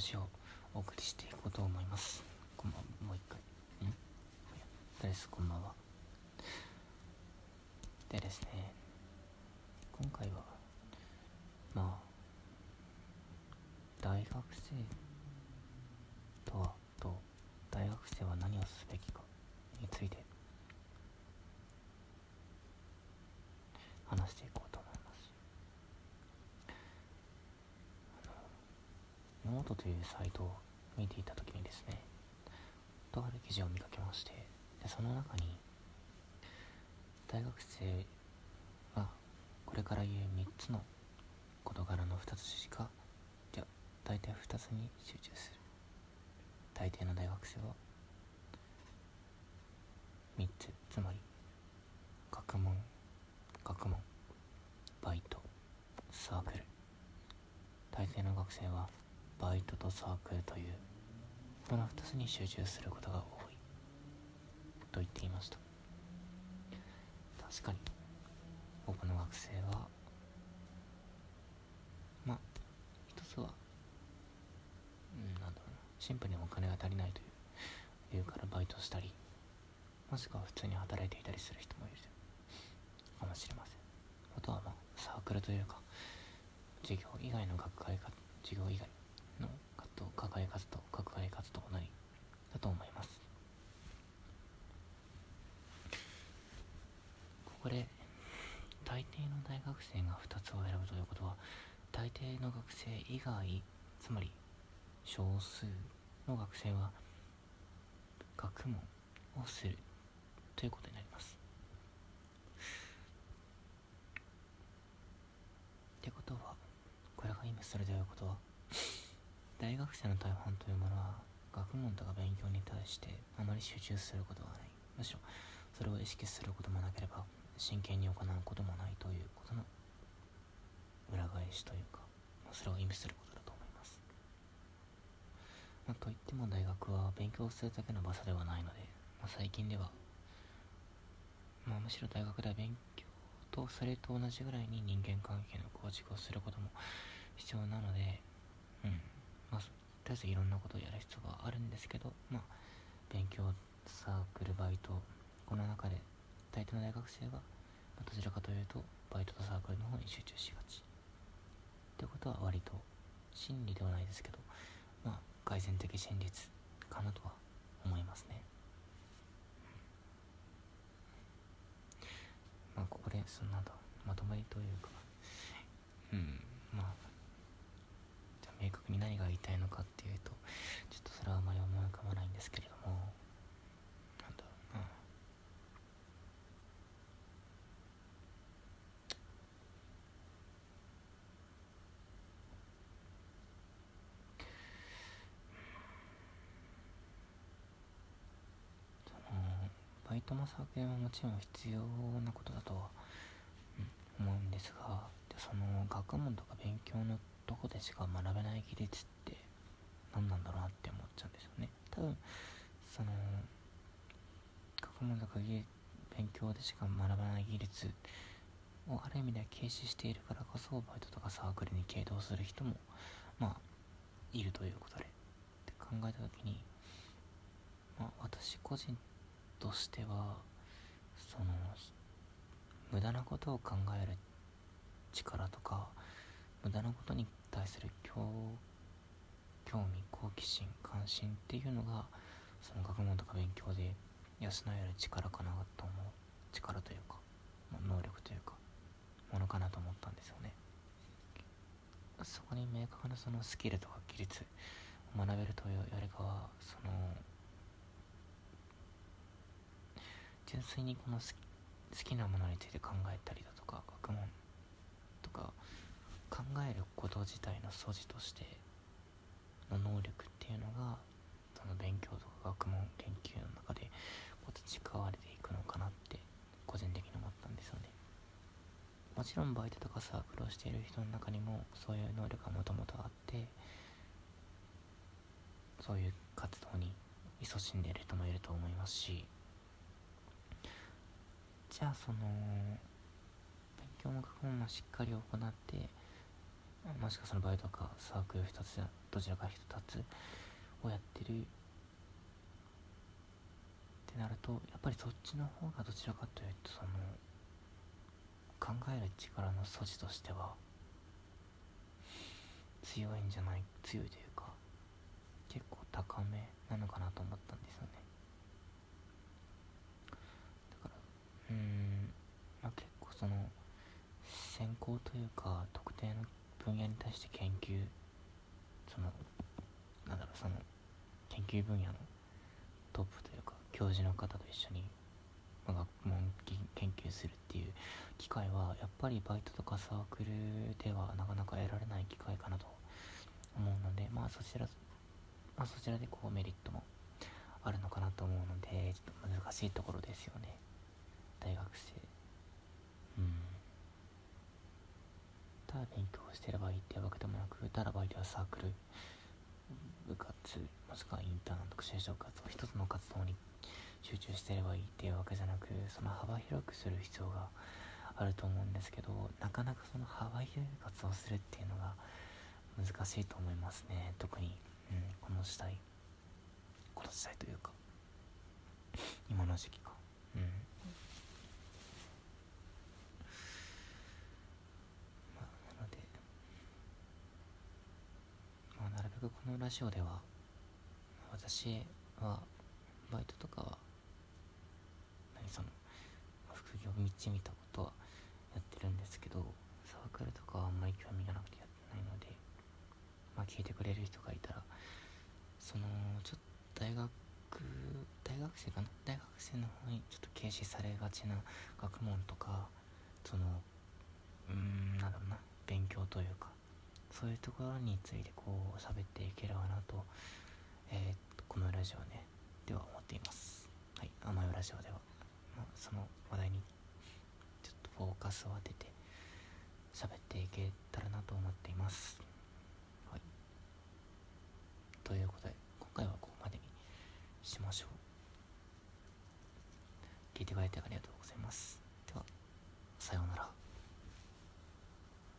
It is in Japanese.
ジオをお送りしていこうと思います。こんばんは。もう一回。ん？です？こんばんは。でですね今回はまあ大学生とはと大学生は何をすべきかについて話していこうと思いますあのノートというサイトを見ていた時にですねとある記事を見かけましてでその中に大学生はこれから言う3つの事柄の2つしかじゃ大体2つに集中する。大抵の大学生は3つ。つまり学問学問バイトサークル。大抵の学生はバイトとサークルというこの2つに集中することが多い。と言っていました。確かに多くの学生はまあ一つはうんなんだろうなシンプルにお金が足りないという理由からバイトしたりもしくは普通に働いていたりする人もいるかもしれません。あとはまあサークルというか授業以外の学会か授業以外の活動課外活動学外活動なりだと思います。ここで大抵の大学生が2つを選ぶということは大抵の学生以外つまり少数の学生は学問をするということになります。ってことはこれが意味するということは大学生の大半というものは学問とか勉強に対してあまり集中することがない。むしろそれを意識することもなければ真剣に行うこともないということの裏返しというかそれを意味することだと思います、まあ、といっても大学は勉強するだけの場所ではないので、まあ、最近では、まあ、むしろ大学では勉強とそれと同じぐらいに人間関係の構築をすることも必要なのりあえずいろんなことをやる必要があるんですけどまあ勉強サークルバイトこの中で大抵の大学生は、まあ、どちらかというとバイトとサークルの方に集中しがち。ってことは割と真理ではないですけどまあ改善的真実かなとは思いますね、まあここでそんなんだまとまりというかうんまあじゃあ明確に何が言いたいのかっていうとちょっとそれはあまり思い浮かばないんですけれどもなんだろうなそのバイトもサークルもちろん必要なことだとは、思うんですがその学問とか勉強のどこでしか学べない技術って何なんだろうなって思っちゃうんですよね。多分その学問とか勉強でしか学ばない技術をある意味では軽視しているからこそバイトとかサークルに傾倒する人もまあいるということで。って考えた時にまあ私個人としてはその無駄なことを考える力とか無駄なことに対する興興味好奇心関心っていうのがその学問とか勉強で養える力かなと思う力というか、まあ、能力というかものかなと思ったんですよね。そこに明確なそのスキルとか技術を学べるというよりかはその純粋にこの好きなものについて考えたりだとか学問とか考えること自体の素地としての能力っていうのがその勉強とか学問研究の中で培われていくのかなって個人的に思ったんですよね。もちろんバイトとかサークルをしている人の中にもそういう能力がもともとあってそういう活動に勤しんでいる人もいると思いますしじゃあその勉強も学問もしっかり行ってもしくはそのバイトかサークル2つどちらか1つをやってる。ってなるとやっぱりそっちの方がどちらかというとその考える力の素地としては強いんじゃない強いというか結構高めなのかなと思ったんですよねだからうんまあ結構その専攻というか特定の分野に対して研究そのなんだろうその研究分野のトップというか教授の方と一緒に、学問研究するっていう機会はやっぱりバイトとかサークルではなかなか得られない機会かなと思うのでまあそちら、まあ、そちらでこうメリットもあるのかなと思うのでちょっと難しいところですよね。大学生うんただ勉強してればいいっていうわけでもなくただバイトやサークル部活もしくはインターンとか就職活動一つの活動に集中してればいいっていうわけじゃなくその幅広くする必要があると思うんですけどなかなかその幅広い活動をするっていうのが難しいと思いますね。特に、うん、この時代この時代というか今の時期か。うんまあなのでまあなるべくこのラジオでは私はバイトとかは何その副業道見たことはやってるんですけどサークルとかはあんまり興味がなくてやってないのでまあ聞いてくれる人がいたらそのちょっと大学大学生かな？大学生の方にちょっと軽視されがちな学問とかそのうんなんだろうな勉強というかそういうところについてこう喋っていければなと、えー、このラジオねでは思っていますはい甘よラジオではまあ、その話題にちょっとフォーカスを当てて喋っていけたらなと思っています。はい。ということで、今回はここまでにしましょう。聞いてくれてありがとうございます。